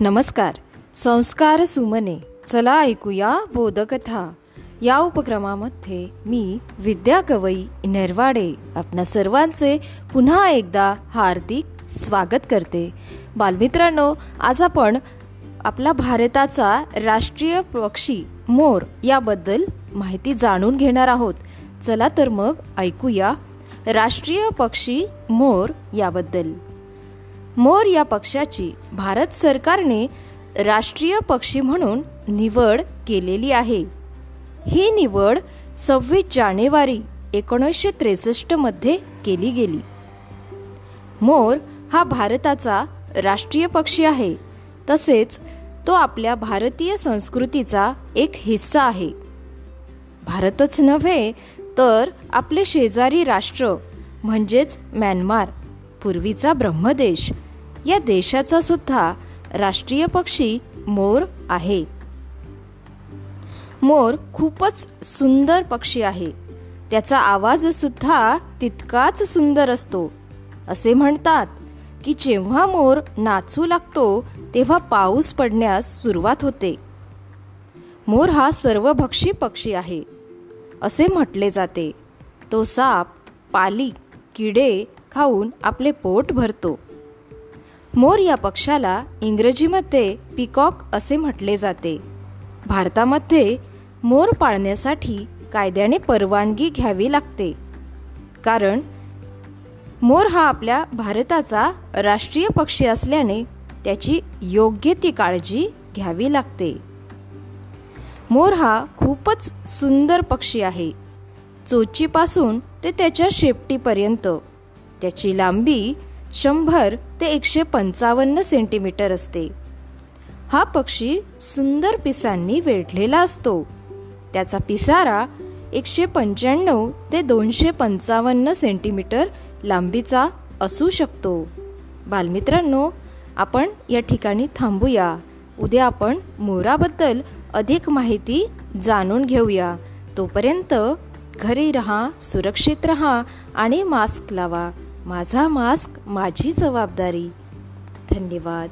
नमस्कार. संस्कार सुमने. चला ऐकूया बोधकथा. या उपक्रमामध्ये मी विद्या कवई नरवाडे आपणा सर्वांचे पुन्हा एकदा हार्दिक स्वागत करते. बालमित्रांनो आज आपण आपला भारताचा राष्ट्रीय पक्षी मोर याबद्दल माहिती जाणून घेणार आहोत. चला तर मग ऐकूया राष्ट्रीय पक्षी मोर याबद्दल. मोर या पक्षाची भारत सरकारने राष्ट्रीय पक्षी म्हणून निवड केलेली आहे. ही निवड सव्वीस जानेवारी एकोणीसशे त्रेसष्टमध्ये केली गेली. मोर हा भारताचा राष्ट्रीय पक्षी आहे. तसेच तो आपल्या भारतीय संस्कृतीचा एक हिस्सा आहे. भारतच नव्हे तर आपले शेजारी राष्ट्र म्हणजेच म्यानमार पूर्वीचा ब्रह्मदेश या देशाचा सुद्धा राष्ट्रीय पक्षी मोर आहे. मोर खूपच सुंदर पक्षी आहे. त्याचा आवाज सुद्धा तितकाच सुंदर असतो. असे म्हणतात की जेव्हा मोर नाचू लागतो तेव्हा पाऊस पडण्यास सुरुवात होते. मोर हा सर्वभक्षी पक्षी आहे. असे म्हटले जाते. तो साप पाली किडे खाऊन आपले पोट भरतो. मोर या पक्षाला इंग्रजीमध्ये पिकॉक असे म्हटले जाते. भारतामध्ये मोर पाळण्यासाठी कायद्याने परवानगी घ्यावी लागते. कारण मोर हा आपल्या भारताचा राष्ट्रीय पक्षी असल्याने त्याची योग्य ती काळजी घ्यावी लागते. मोर हा खूपच सुंदर पक्षी आहे. चोचीपासून ते त्याच्या शेपटीपर्यंत. त्याची लांबी शंभर ते एकशे पंचावन्न सेंटीमीटर असते. हा पक्षी सुंदर पिसांनी वेढलेला असतो. त्याचा पिसारा एकशे पंच्याण्णव ते दोनशे पंचावन्न सेंटीमीटर लांबीचा असू शकतो. बालमित्रांनो आपण या ठिकाणी थांबूया. उद्या आपण मोराबद्दल अधिक माहिती जाणून घेऊया. तोपर्यंत घरी रहा सुरक्षित रहा आणि मास्क लावा. माझा मास्क माझी जबाबदारी. धन्यवाद.